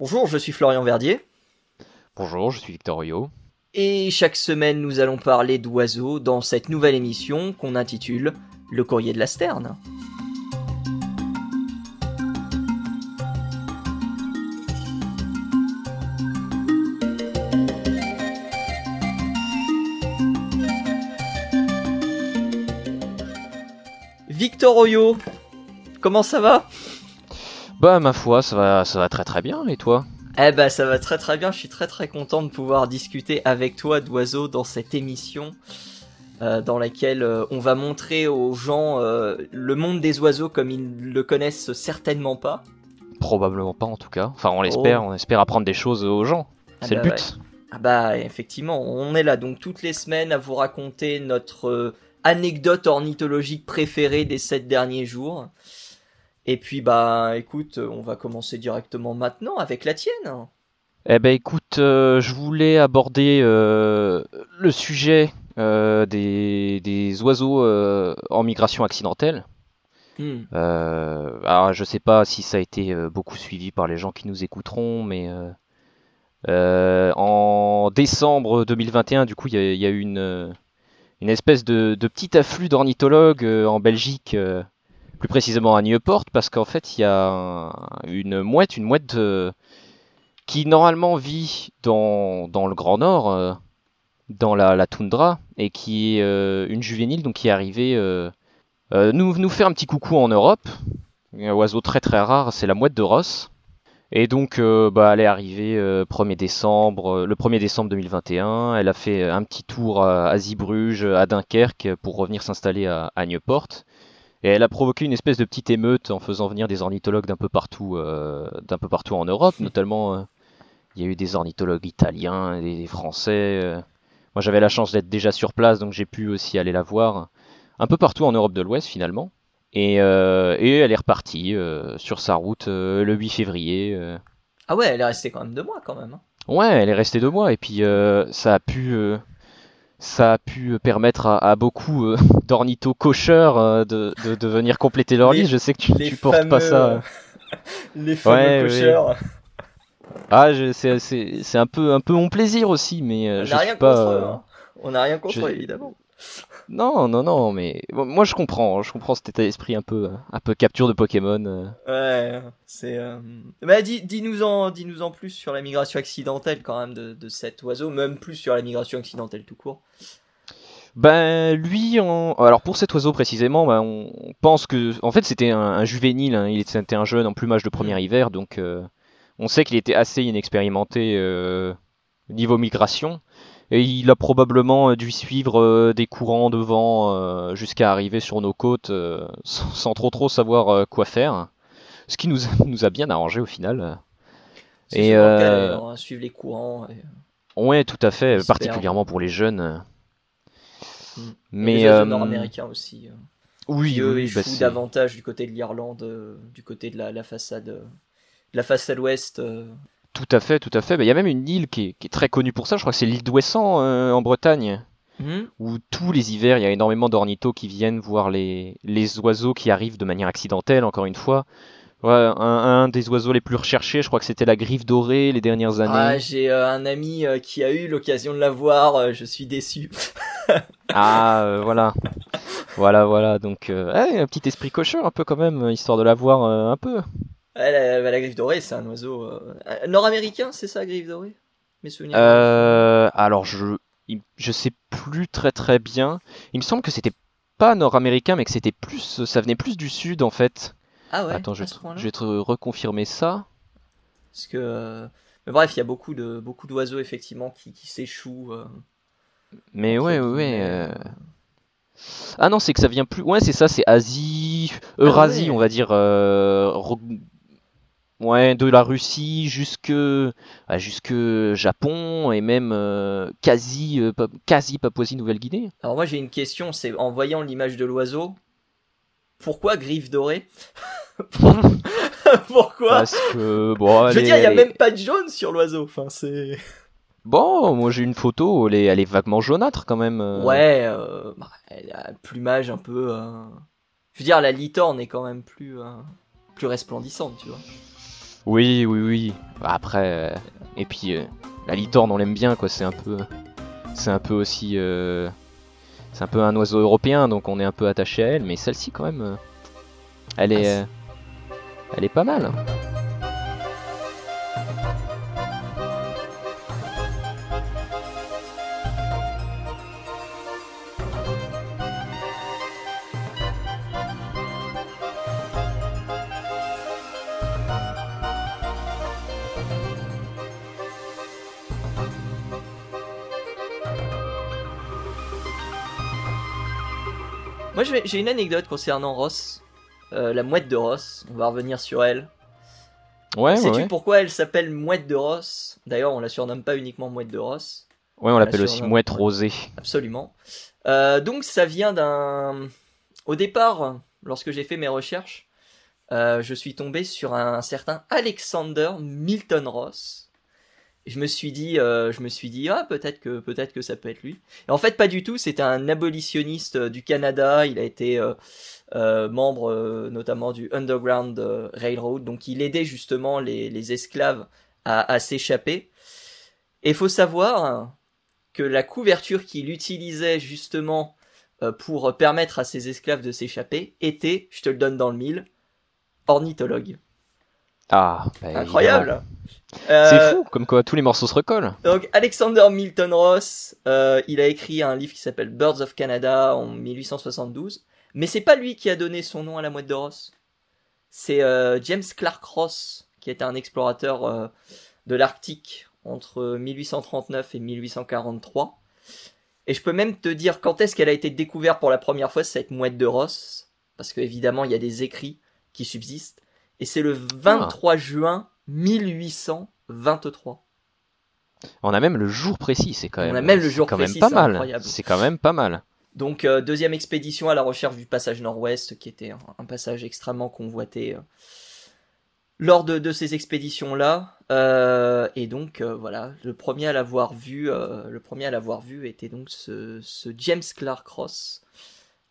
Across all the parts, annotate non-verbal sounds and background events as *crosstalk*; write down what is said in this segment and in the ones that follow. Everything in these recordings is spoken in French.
Bonjour, je suis Florian Verdier. Bonjour, je suis Victor Oyo. Et chaque semaine, nous allons parler d'oiseaux dans cette nouvelle émission qu'on intitule Le courrier de la Sterne. Victor Oyo, comment ça va? Bah ma foi, ça va, ça va très très bien. Et toi? Eh bah ça va très très bien. Je suis très très content de pouvoir discuter avec toi d'oiseaux dans cette émission. euh, dans laquelle euh, on va montrer aux gens euh, le monde des oiseaux comme ils le connaissent certainement pas. Probablement pas en tout cas. Enfin, on l'espère. On espère apprendre des choses aux gens. Ah C'est bah le but. ouais. Ah bah effectivement, on est là donc toutes les semaines à vous raconter notre anecdote ornithologique préférée des sept derniers jours. Et puis bah écoute, on va commencer directement maintenant avec la tienne. Eh ben écoute, euh, je voulais aborder euh, le sujet euh, des, des oiseaux en migration accidentelle. Hmm. Alors je sais pas si ça a été beaucoup suivi par les gens qui nous écouteront, mais en décembre 2021, du coup, il y a, il y a eu une, une espèce de, de petit afflux d'ornithologues en Belgique, plus précisément à Nieuport, parce qu'en fait, il y a un- une mouette, une qui normalement vit dans, dans le Grand Nord, euh, dans la, toundra, et qui est euh, une juvénile, donc qui est arrivée euh, nous, faire un petit coucou en Europe. Un oiseau très très rare, c'est la mouette de Ross. Et donc, bah, elle est arrivée euh, 1er décembre, le 1er décembre 2021. Elle a fait un petit tour à, à Zeebrugge, à Dunkerque, pour revenir s'installer à, à. Et elle a provoqué une espèce de petite émeute en faisant venir des ornithologues d'un peu partout, euh, d'un peu partout en Europe, *laughs* notamment. euh, il y a eu des ornithologues italiens, des, des français. euh. Moi, j'avais la chance d'être déjà sur place, donc j'ai pu aussi aller la voir un peu partout en Europe de l'Ouest finalement. Et, et elle est repartie sur sa route le 8 février. Ah ouais, elle est restée quand même deux mois quand même. hein. Ouais, elle est restée deux mois et puis ça a pu, ça a pu permettre à, à beaucoup euh, *laughs* d'ornitho-cocheurs euh, de, de, de venir compléter leur liste. Je sais que tu, portes pas ça. euh, *laughs* Les fameux Ouais, cocheurs. Ah, je- c'est c'est- c'est un peu, un peu mon plaisir aussi, mais euh, On je n'a suis rien pas. contre eux. hein. On n'a rien contre je- eux, évidemment. Non, non, non, mais bon, moi je comprends, je comprends cet état d'esprit un peu, un peu capture de Pokémon. euh. Ouais, c'est. euh, Bah, dis, dis-nous en, dis-nous en plus sur la migration accidentelle quand même de, de cet oiseau, même plus sur la migration accidentelle tout court. Ben lui, on- alors pour cet oiseau précisément, ben, on pense que, en fait, c'était un, un juvénile. hein, il était un jeune en plumage de premier hiver, donc euh, on sait qu'il était assez inexpérimenté euh, niveau migration, et il a probablement dû suivre euh, des courants de vent euh, jusqu'à arriver sur nos côtes euh, sans, sans trop trop savoir euh, quoi faire, ce qui nous a, *laughs* nous a bien arrangé au final. Et, euh, hein, suivre les courants. et- Ouais, tout à fait, particulièrement pour les jeunes. Mm. et Mais les euh, nord-américains aussi. euh, oui, qui eux oui, bah, davantage du côté de l'Irlande, euh, du côté de la, la façade, euh, de la façade ouest. Tout à fait, tout à fait. Bah, Il y a même une île qui est, qui est très connue pour ça, je crois que c'est l'île d'Ouessant euh, en Bretagne, Mhm. où tous les hivers, il y a énormément d'ornithos qui viennent voir les, les oiseaux qui arrivent de manière accidentelle, encore une fois. Ouais, un, un des oiseaux les plus recherchés, je crois que c'était la griffe dorée les dernières Ah, années. j'ai euh, un ami euh, qui a eu l'occasion de la voir, je suis déçu. *laughs* Ah, voilà. Voilà, voilà. Donc, ouais, un petit esprit cocheur un peu quand même, histoire de la voir un peu. La, bah, la griffe dorée, c'est un oiseau euh, nord-américain, c'est ça, griffe dorée? Mes souvenirs. Euh, alors, je, je sais plus très très bien. Il me semble que c'était pas nord-américain, mais que c'était plus, ça venait plus du sud en fait. ah ouais, Attends, je vais, te, point-là je vais te reconfirmer ça. Parce que. euh, Mais bref, il y a beaucoup de beaucoup d'oiseaux effectivement qui, qui s'échouent. euh, Mais ouais, ouais, ouais. Ah non, c'est que ça vient plus. Ouais, c'est ça, c'est Asie, Eurasie, ouais. on va dire. euh, re- Ouais, de la Russie jusque, ah, jusque Japon et même euh, quasi, euh, quasi Papouasie-Nouvelle-Guinée. Alors moi j'ai une question, c'est en voyant l'image de l'oiseau, pourquoi griffe dorée? *laughs* Pourquoi? Parce que, bon, Je veux dire, il est- y a même pas de jaune sur l'oiseau. Enfin, c'est. *laughs* Bon, moi j'ai une photo, elle est, elle est vaguement jaunâtre quand même. euh. Ouais, euh, bah, elle a un plumage un peu. euh, Je veux dire, la licorne est quand même plus, euh, plus resplendissante, tu vois. Oui, oui, oui. Après, et puis la licorne, on l'aime bien, quoi. C'est un peu, c'est un peu aussi, c'est un peu un oiseau européen, donc on est un peu attaché à elle. Mais celle-ci, quand même, elle est, Ah, elle est pas mal. Moi, j'ai une anecdote concernant Ross, Euh, la mouette de Ross. On va revenir sur elle. Ouais, Sais-tu ouais. pourquoi elle s'appelle mouette de Ross? D'ailleurs, on la surnomme pas uniquement mouette de Ross. Ouais, on l'appelle aussi mouette rosée. Absolument. Euh, donc ça vient d'un... Au départ, lorsque j'ai fait mes recherches, euh, je suis tombé sur un certain Alexander Milton Ross. Je me suis dit, euh, je me suis dit, ah peut-être que peut-être que ça peut être lui. Et en fait, pas du tout. C'était un abolitionniste euh, du Canada. Il a été euh, membre notamment du Underground Railroad. Donc il aidait justement les, esclaves à, à s'échapper. Et faut savoir que la couverture qu'il utilisait justement pour permettre à ses esclaves de s'échapper était, je te le donne dans le mille, ornithologue. Ah, bah. Incroyable. C'est Euh, fou, comme quoi tous les morceaux se recollent. Donc Alexander Milton Ross, euh, il a écrit un livre qui s'appelle Birds of Canada en 1872, mais c'est pas lui qui a donné son nom à la mouette de Ross. C'est euh, James Clark Ross qui était un explorateur de l'Arctique entre 1839 et 1843. Et je peux même te dire quand est-ce qu'elle a été découverte pour la première fois cette mouette de Ross, parce que évidemment il y a des écrits qui subsistent, et c'est le 23 juin 1823. On a même le jour précis, c'est quand On même. a même le jour quand précis, même pas mal. C'est quand même pas mal. Donc euh, deuxième expédition à la recherche du passage nord-ouest, qui était un, un passage extrêmement convoité euh, lors de, de ces expéditions-là. Euh, et donc voilà, le premier à l'avoir vu, le premier à l'avoir vu était donc ce, ce James Clark Ross,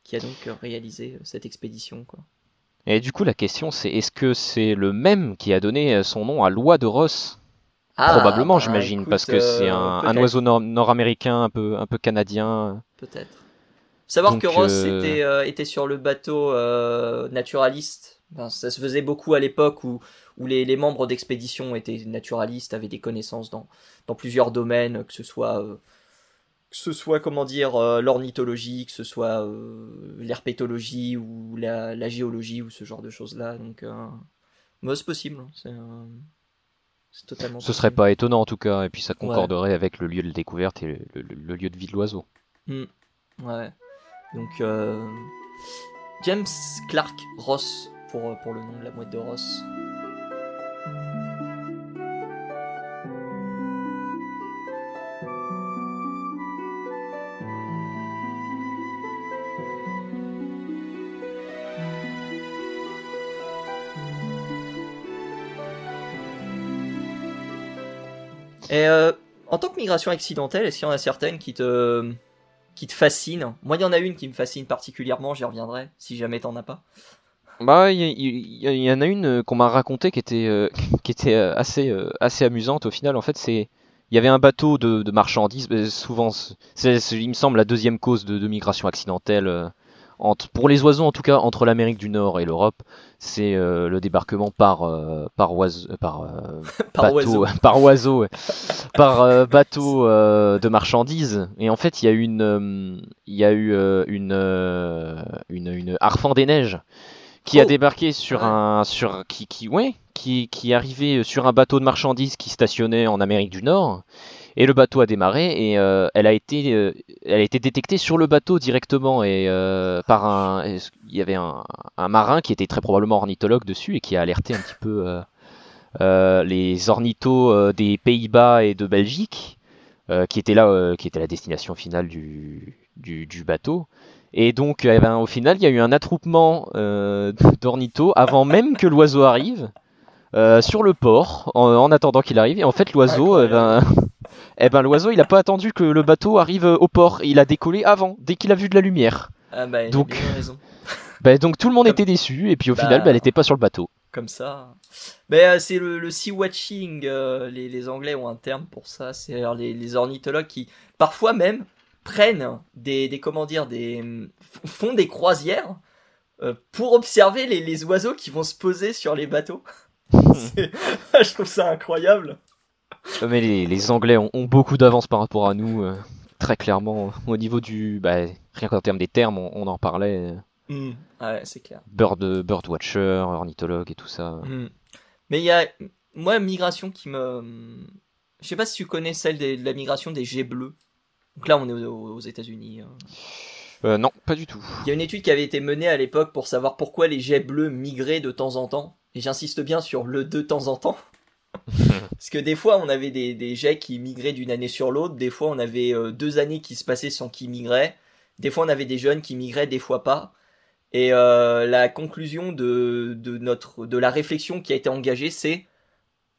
qui a donc réalisé cette expédition. Quoi. Et du coup, la question c'est est-ce que c'est le même qui a donné euh, son nom à l'oie de Ross? Ah, Probablement, bah, j'imagine, parce que c'est euh, un, oiseau nord- nord-américain, un peu, un peu canadien. Peut-être. Savoir Donc, que Ross euh, était, euh, était sur le bateau euh, naturaliste. Enfin, ça se faisait beaucoup à l'époque où, où les, les membres d'expédition étaient naturalistes, avaient des connaissances dans, dans plusieurs domaines, que ce soit, que ce soit comment dire, euh, l'ornithologie, que ce soit euh, l'herpétologie ou la, la géologie ou ce genre de choses-là. Donc, euh, moi, c'est possible. hein. C'est totalement Ce serait pas étonnant en tout cas, et puis ça concorderait avec le lieu de découverte et le, le- le lieu de vie de l'oiseau. Ouais. Donc, James Clark Ross pour, pour le nom de la mouette de Ross. Et euh, en tant que migration accidentelle, est-ce qu'il y en a certaines qui te, qui te fascinent? Moi, il y en a une qui me fascine particulièrement, j'y reviendrai, si jamais t'en as pas. Bah, il y, en a une euh, qu'on m'a racontée qui était, euh, *laughs* qui était assez, assez amusante au final. En fait, c'est, il y avait un bateau de, marchandises. Souvent, c'est, il me semble, la deuxième cause de migration accidentelle. Entre, pour les oiseaux, en tout cas, entre l'Amérique du Nord et l'Europe, c'est euh, le débarquement par, euh, par, oiseau, par, euh, *laughs* Par bateau, oiseau. *laughs* par oiseau, ouais. par euh, bateau de marchandises. Et en fait, il y a une, il y a eu une, une, une des neiges qui a Oh. débarqué sur Ouais. un, sur qui, qui, ouais, qui, qui arrivé sur un bateau de marchandises qui stationnait en Amérique du Nord. Et le bateau a démarré et euh, elle a été, euh, elle a été détectée sur le bateau directement et euh, par un, il y avait un, marin qui était très probablement ornithologue dessus et qui a alerté un petit peu les ornithos des Pays-Bas et de Belgique, qui étaient là, qui était la destination finale du, bateau. Et donc, eh ben, au final, il y a eu un attroupement *laughs* d'ornithos avant même que l'oiseau arrive sur le port, en, en attendant qu'il arrive. Et en fait, l'oiseau, eh ben, eh ben, l'oiseau, il n'a pas attendu que le bateau arrive au port. Il a décollé avant, dès qu'il a vu de la lumière. Ah bah, il Donc- raison. *laughs* Ben, donc tout le monde Comme- était déçu. Et puis au Bah. final, ben, elle n'était pas sur le bateau. comme ça. Euh, c'est le, le sea watching. euh, les, les Anglais ont un terme pour ça. C'est les, les ornithologues qui parfois même prennent des, des comment dire des font des croisières euh, pour observer les, les oiseaux qui vont se poser sur les bateaux. *laughs* *laughs* Je trouve ça incroyable. Euh, Mais les, les Anglais ont, ont beaucoup d'avance par rapport à nous, euh, très clairement. Au niveau du. Bah, rien qu'en termes des termes, on, on en parlait. euh, Hmm. Ouais, c'est clair. Bird, birdwatcher, ornithologue et tout ça. Hmm. Mais il y a, moi, migration qui me. Je sais pas si tu connais celle des- de la migration des jets bleus. Donc là, on est aux, aux États-Unis. hein. Euh, non, pas du tout. Il y a une étude qui avait été menée à l'époque pour savoir pourquoi les jets bleus migraient de temps en temps. Et j'insiste bien sur le de temps en temps. *laughs* Parce que des fois, on avait des, des jets qui migraient d'une année sur l'autre. Des fois, on avait euh, deux années qui se passaient sans qu'ils migraient. Des fois, on avait des jeunes qui migraient, des fois pas. Et euh, la conclusion de, de, notre, de la réflexion qui a été engagée, c'est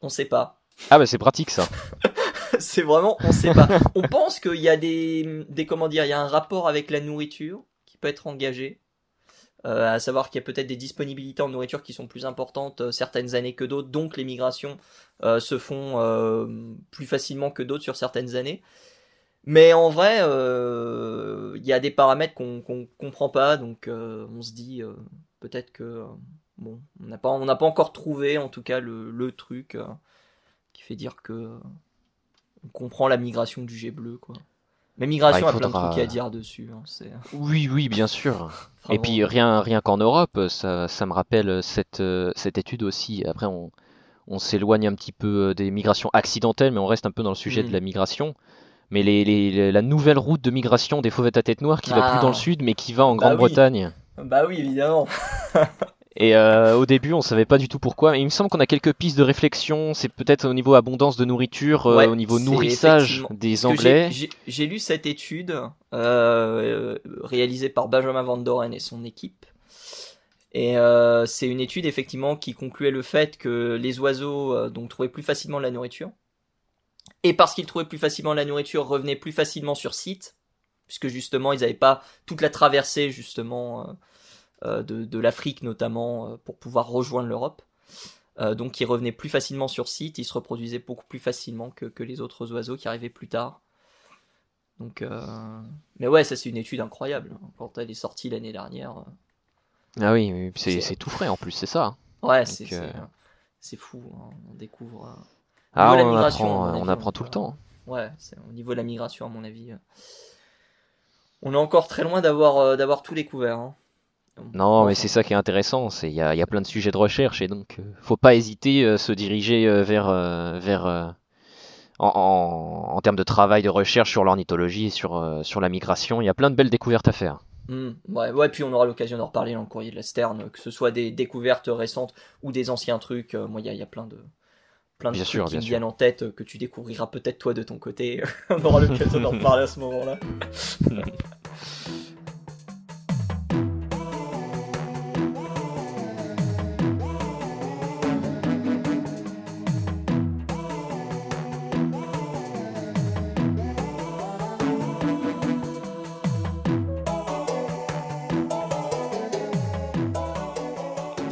on sait pas. *laughs* Ah, bah c'est pratique ça. *laughs* c'est vraiment, on sait pas. On pense qu'il y a des, des, comment dire, il y a un rapport avec la nourriture qui peut être engagé. Euh, à savoir qu'il y a peut-être des disponibilités en nourriture qui sont plus importantes euh, certaines années que d'autres, donc les migrations euh, se font plus facilement que d'autres sur certaines années. Mais en vrai, il y a des paramètres qu'on qu'on comprend pas, donc on se dit peut-être que bon, on n'a pas, pas encore trouvé en tout cas le, truc qui fait dire que on comprend la migration du jet bleu, quoi. Mais migration Ah, a il plein de faudra- trucs à dire dessus. Hein, Oui, oui, bien sûr. *laughs* Et puis rien, rien qu'en Europe, ça, ça me rappelle cette, euh, cette étude aussi. Après, on, on s'éloigne un petit peu euh, des migrations accidentelles, mais on reste un peu dans le sujet de la migration. Mais les, les- la nouvelle route de migration des fauvettes à tête noire qui va Ah. plus dans le sud, mais qui va en Bah oui. Grande-Bretagne. Bah oui, évidemment. *laughs* Et euh, au début, on savait pas du tout pourquoi. Il me semble qu'on a quelques pistes de réflexion. C'est peut-être au niveau abondance de nourriture, euh, au niveau nourrissage des Anglais. j'ai- lu cette étude euh, réalisée par Benjamin Van Doren et son équipe. Et c'est une étude effectivement qui concluait le fait que les oiseaux donc trouvaient plus facilement de la nourriture. Et parce qu'ils trouvaient plus facilement de la nourriture, revenaient plus facilement sur site, puisque justement ils n'avaient pas toute la traversée justement de, de l'Afrique notamment euh, pour pouvoir rejoindre l'Europe. Euh, donc ils revenaient plus facilement sur site, ils se reproduisaient beaucoup plus facilement que, que les autres oiseaux qui arrivaient plus tard. Donc, euh, mais ouais, ça c'est une étude incroyable. hein. Quand elle est sortie l'année dernière, euh, Ah oui, c'est tout frais en plus, c'est ça. hein. ouais, c'est euh, fou. hein. On découvre. euh, Ah, on migration, apprend, on apprend tout le temps. Ouais, c'est au niveau de la migration, à mon avis. euh, On est encore très loin d'avoir euh, d'avoir tout découvert. hein. Non, mais c'est ça qui est intéressant, c'est il y y a plein de sujets de recherche et donc euh, faut pas hésiter à se diriger euh, vers euh, vers euh, en, en, en termes de travail de recherche sur l'ornithologie et sur euh, sur la migration, il y a plein de belles découvertes à faire. Hmm, ouais, ouais, puis on aura l'occasion d'en reparler dans le courrier de la Sterne, que ce soit des découvertes récentes ou des anciens trucs. euh, moi, il y y a plein de, plein de Bien trucs sûr, qui bien me sûr. viennent en tête euh, que tu découvriras peut-être toi de ton côté. *laughs* on aura l'occasion d'en reparler à ce moment-là. *laughs*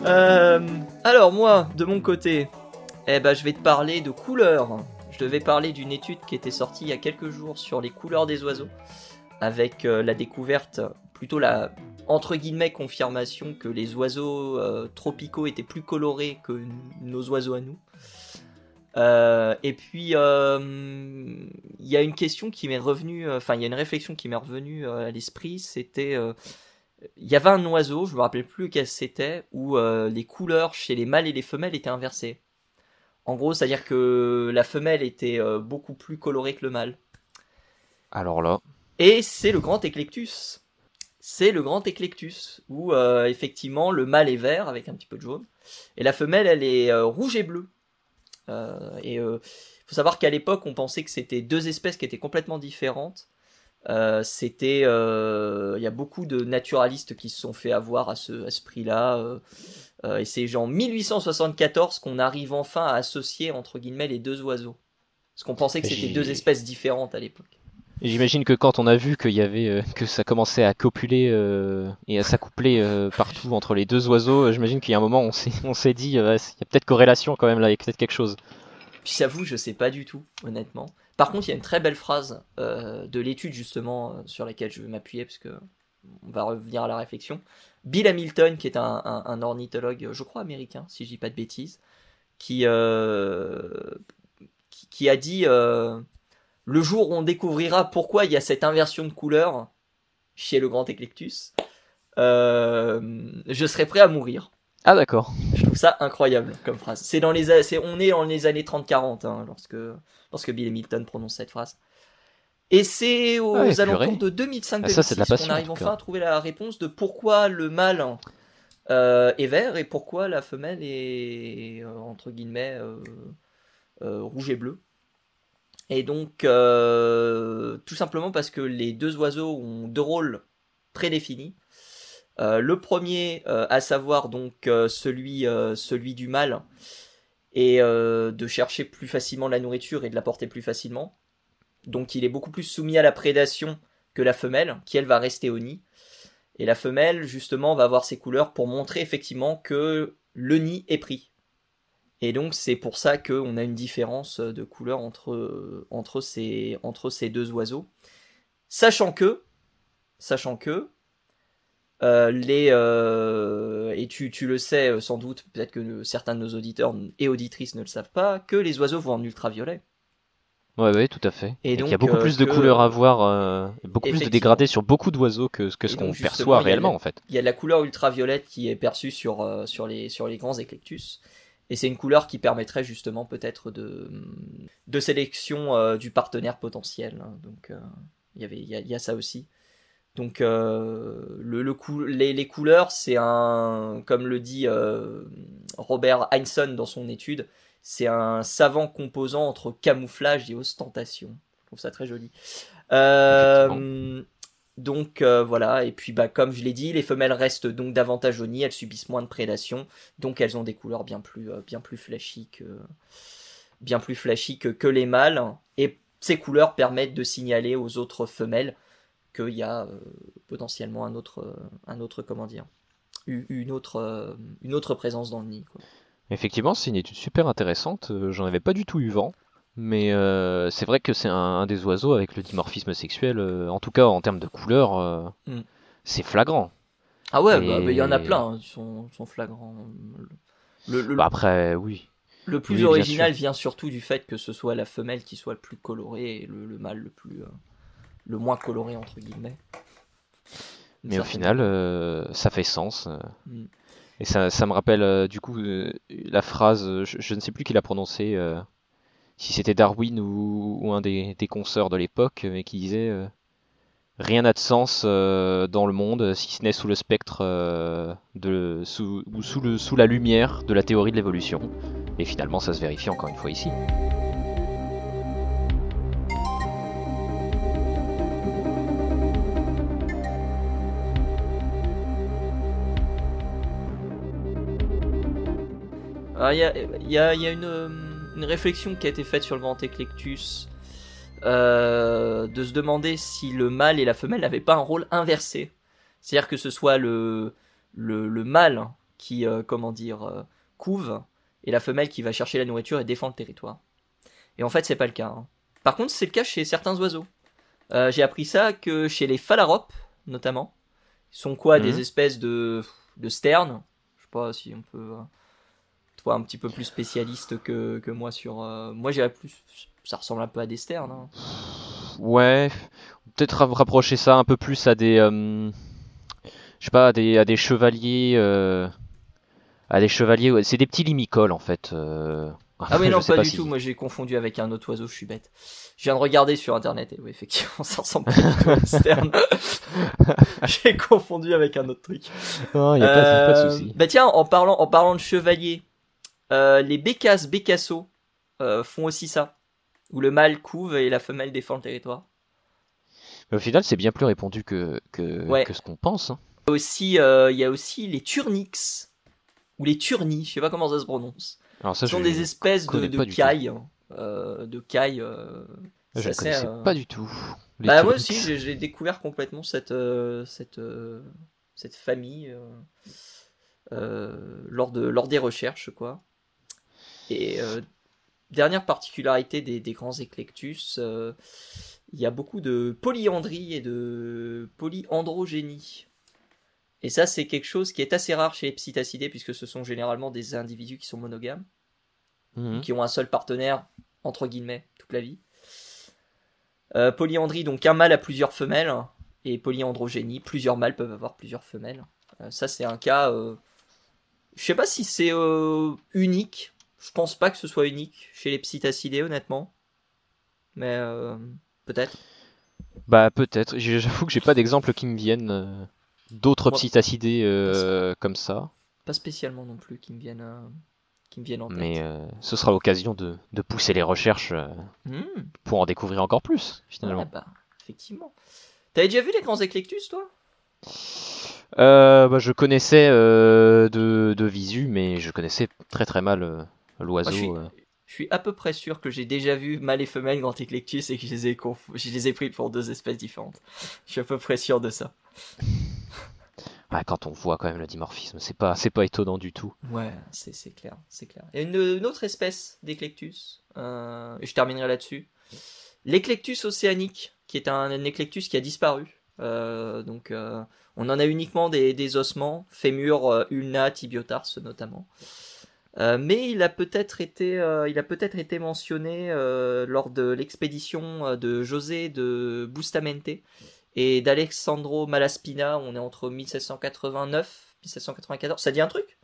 Euh, alors moi, de mon côté, eh ben, je vais te parler de couleurs. Je devais parler d'une étude qui était sortie il y a quelques jours sur les couleurs des oiseaux, avec euh, la découverte, plutôt la entre guillemets confirmation que les oiseaux euh, tropicaux étaient plus colorés que nos oiseaux à nous. Et puis il y a une question qui m'est revenue, enfin il y a une réflexion qui m'est revenue à l'esprit, c'était il y avait un oiseau, je me rappelle plus lequel c'était, où euh, les couleurs chez les mâles et les femelles étaient inversées. En gros, c'est-à-dire que la femelle était euh, beaucoup plus colorée que le mâle. Alors là, Et c'est le grand éclectus. C'est le grand éclectus, où euh, effectivement le mâle est vert avec un petit peu de jaune, et la femelle elle est rouge et bleue. Et il faut savoir qu'à l'époque on pensait que c'était deux espèces qui étaient complètement différentes. Euh, c'était, euh, il y a beaucoup de naturalistes qui se sont fait avoir à ce, à ce prix-là. euh, et c'est en 1874 qu'on arrive enfin à associer entre guillemets les deux oiseaux, parce qu'on pensait que c'était deux espèces différentes à l'époque. Et j'imagine que quand on a vu qu'il y avait que ça commençait à copuler et à s'accoupler partout entre les deux oiseaux, j'imagine qu'il y a un moment on s'est on s'est dit il y a peut-être corrélation quand même là, il y a peut-être quelque chose. Puis j'avoue, je sais pas du tout, honnêtement. Par contre, il y a une très belle phrase euh, de l'étude justement euh, sur laquelle je vais m'appuyer parce que on va revenir à la réflexion. Bill Hamilton, qui est un, ornithologue, je crois américain, si je dis pas de bêtises, qui euh, a dit le jour où on découvrira pourquoi il y a cette inversion de couleur chez le grand Eclectus, euh, je serai prêt à mourir. Ah d'accord. Je trouve ça incroyable comme phrase. C'est dans les, on est dans les années 30-40 hein, lorsque, lorsque Bill Hamilton prononce cette phrase. Et c'est aux Ah ouais, alentours de 2005 Ah, ça, c'est de la 2006 qu'on arrive enfin à trouver la réponse de pourquoi le mâle euh, est vert et pourquoi la femelle est euh, entre guillemets euh, rouge et bleu. Et donc tout simplement parce que les deux oiseaux ont deux rôles prédéfinis. Euh, le premier, euh, à savoir donc euh, celui, du mâle, et de chercher plus facilement la nourriture et de la porter plus facilement. Donc il est beaucoup plus soumis à la prédation que la femelle, qui elle va rester au nid. Et la femelle, justement, va avoir ses couleurs pour montrer effectivement que le nid est pris. Et donc c'est pour ça qu'on a une différence de couleur entre, entre, ces, entre ces deux oiseaux. Sachant que, sachant que, euh, les euh, et tu, tu le sais euh, sans doute, peut-être que certains de nos auditeurs et auditrices ne le savent pas, que les oiseaux vont en ultraviolet. Ouais ouais tout à fait. Et Et qu'il y a donc, beaucoup euh, plus de que- couleurs à voir, beaucoup plus de dégradés sur beaucoup d'oiseaux que, que ce qu'on donc, perçoit il réellement le- en fait. Il y a de la couleur ultraviolette qui est perçue sur, sur, les, sur les grands éclectus. Et c'est une couleur qui permettrait justement peut-être de, de sélection du partenaire potentiel. hein. Donc il y avait, il y, a, il y a ça aussi. Donc euh, le, le cou- les, les couleurs, c'est un, comme le dit euh, Robert Heinsohn dans son étude, c'est un savant composant entre camouflage et ostentation. Je trouve ça très joli. Euh, donc voilà, et puis bah, comme je l'ai dit, les femelles restent donc davantage au nid, elles subissent moins de prédation, donc elles ont des couleurs bien plus, bien plus flashy que, bien plus flashy que, que les mâles, et ces couleurs permettent de signaler aux autres femelles qu'il y a euh, potentiellement un autre, euh, un autre, comment dire, une autre, euh, une autre présence dans le nid. quoi. Effectivement, c'est une étude super intéressante. J'en avais pas du tout eu vent. Mais euh, c'est vrai que c'est un, un des oiseaux avec le dimorphisme sexuel, euh, en tout cas en termes de couleur, euh, Mm. c'est flagrant. Ah ouais, Et- bah, bah, il y en a plein, hein, sont, sont flagrants. Le, le- Bah après, oui. Le plus Oui, original vient surtout du fait que ce soit la femelle qui soit le plus colorée et le, le mâle le plus le moins coloré entre guillemets. Mais au final, euh, ça fait sens. euh. Mm. Et ça, ça me rappelle euh, du coup euh, la phrase, je, je ne sais plus qui l'a prononcée, si c'était Darwin ou, ou un des, des consoeurs de l'époque, mais qui disait Rien n'a de sens dans le monde si ce n'est sous le spectre de, sous, ou sous, le, sous la lumière de la théorie de l'évolution. Et finalement, ça se vérifie encore une fois ici. Il y a, il y a- il y a une, euh, une réflexion qui a été faite sur le grand Eclectus euh, de se demander si le mâle et la femelle n'avaient pas un rôle inversé. C'est-à-dire que ce soit le, le, le mâle qui, euh, comment dire, euh, couve et la femelle qui va chercher la nourriture et défend le territoire. Et en fait, c'est pas le cas. hein. Par contre, c'est le cas chez certains oiseaux. J'ai appris ça que chez les phalaropes, notamment, ils sont quoi. Des espèces de, de sternes? Je sais pas si on peut. Toi, un petit peu plus spécialiste que, que moi sur. euh, moi, j'irais plus. Ça ressemble un peu à des sternes. hein. Ouais, peut-être ra- rapprocher ça un peu plus à des, euh, je sais pas, à des, à des chevaliers, euh, à des chevaliers. ouais, C'est des petits limicoles en fait. Ah oui, *laughs* Je non, pas, du si- tout. Moi, j'ai confondu avec un autre oiseau. Je suis bête. Je viens de regarder sur internet et oui, effectivement, *laughs* ça ressemble pas du tout à une sterne. *laughs* j'ai confondu avec un autre truc. Non, y a pas, pas de souci. Bah tiens, en parlant, en parlant de chevaliers, euh, les bécasses bécassos euh, font aussi ça. Où le mâle couve et la femelle défend le territoire. Mais au final, c'est bien plus répandu que, que, Ouais. que ce qu'on pense. hein. Il y a aussi, euh, il y a aussi les turnix. Ou les turnis, je sais pas comment ça se prononce. Alors ça, Ce sont des espèces de, connais de pas du tout. cailles. de cailles. Je ne connaissais pas du tout. Bah moi aussi, j'ai découvert complètement cette cette cette famille lors de lors des recherches quoi. Et euh, dernière particularité des, des grands éclectus, euh, il y a beaucoup de polyandrie et de polyandrogénie. Et ça, c'est quelque chose qui est assez rare chez les psittacidés, puisque ce sont généralement des individus qui sont monogames Mhm. qui ont un seul partenaire, entre guillemets, toute la vie. Euh, polyandrie, donc un mâle a plusieurs femelles, et polyandrogénie, plusieurs mâles peuvent avoir plusieurs femelles. Euh, ça, c'est un cas. euh, Je sais pas si c'est unique. Je pense pas que ce soit unique chez les psittacidés, honnêtement. Mais euh, peut-être. Bah peut-être. J'avoue que j'ai pas d'exemple qui me viennent euh, d'autres psittacidés euh, comme ça. Pas spécialement non plus qui me viennent, qui me viennent en tête. Mais ce sera l'occasion de, de pousser les recherches Hmm, pour en découvrir encore plus, finalement. ouais, bah, effectivement. T'avais déjà vu les grands éclectus, toi? Bah, je connaissais de, de visu, mais je connaissais très très mal l'oiseau. Je, euh. je suis à peu près sûr que j'ai déjà vu mâle et femelle grand éclectus et que je les ai, conf- je les ai pris pour deux espèces différentes. Je suis à peu près sûr de ça. *laughs* Ouais, quand on voit quand même le dimorphisme, c'est pas, c'est pas étonnant du tout. Ouais, c'est clair, c'est clair. Il y a une, une autre espèce d'éclectus, euh, et je terminerai là-dessus. L'éclectus océanique, qui est un, éclectus qui a disparu. Euh, donc, euh, on en a uniquement des, des ossements, fémur, ulna, tibiotarse notamment. Euh, mais il a peut-être été, euh, il a peut-être été mentionné euh, lors de l'expédition de José de Bustamante et d'Alexandro Malaspina. On est entre 1789 1794. Ça dit un truc?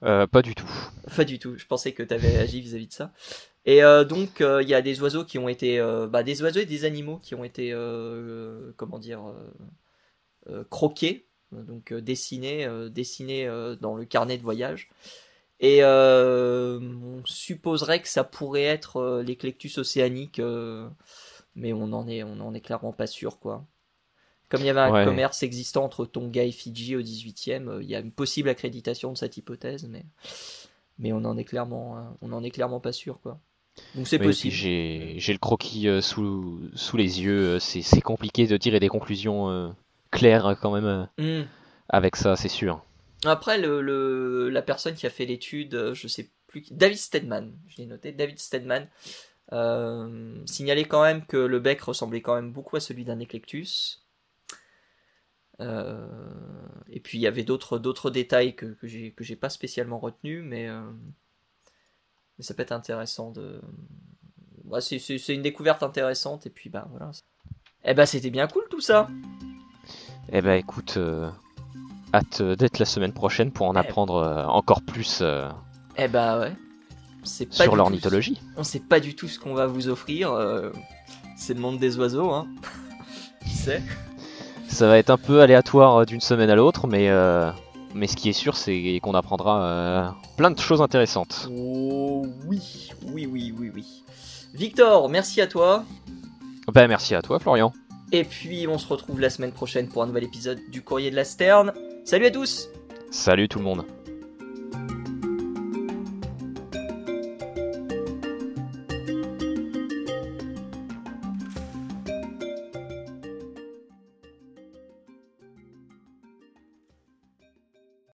Pas du tout. Pas du tout. Je pensais que tu avais agi vis-à-vis de ça. Et donc il y a des oiseaux qui ont été, bah, des oiseaux et des animaux qui ont été, comment dire, croqués, donc euh, dessinés, euh, euh, dans le carnet de voyage. Et on supposerait que ça pourrait être l'éclectus océanique, mais on en est, on en est clairement pas sûr, quoi. Comme il y avait un Ouais. commerce existant entre Tonga et Fidji au 18e, euh, il y a une possible accréditation de cette hypothèse, mais mais on en est clairement, on en est clairement pas sûr, quoi. Donc c'est Oui, possible. j'ai, le croquis sous, sous les yeux. C'est, c'est compliqué de tirer des conclusions claires euh, quand même euh, Hmm. avec ça, c'est sûr. Après, le, le- la personne qui a fait l'étude, euh, je sais plus David Stedman, je l'ai noté, David Stedman, euh, signalait quand même que le bec ressemblait quand même beaucoup à celui d'un éclectus. Euh, et puis il y avait d'autres d'autres détails que, que j'ai que j'ai pas spécialement retenus, mais euh, mais ça peut être intéressant de. Ouais, c'est c'est- c'est une découverte intéressante et puis bah voilà. Eh ben c'était bien cool tout ça. Eh ben écoute, euh, hâte d'être la semaine prochaine pour en Eh. apprendre euh, encore plus euh, Eh bah ouais. Pas sur l'ornithologie. tout- On sait pas du tout ce qu'on va vous offrir. C'est le monde des oiseaux, hein. *laughs* Qui sait? Ça va être un peu aléatoire d'une semaine à l'autre, mais, mais ce qui est sûr, c'est qu'on apprendra plein de choses intéressantes. Oh oui, oui, oui, oui, oui. Victor, merci à toi. Ben merci à toi, Florian. Et puis on se retrouve la semaine prochaine pour un nouvel épisode du Courrier de la Sterne. Salut à tous Salut tout le monde.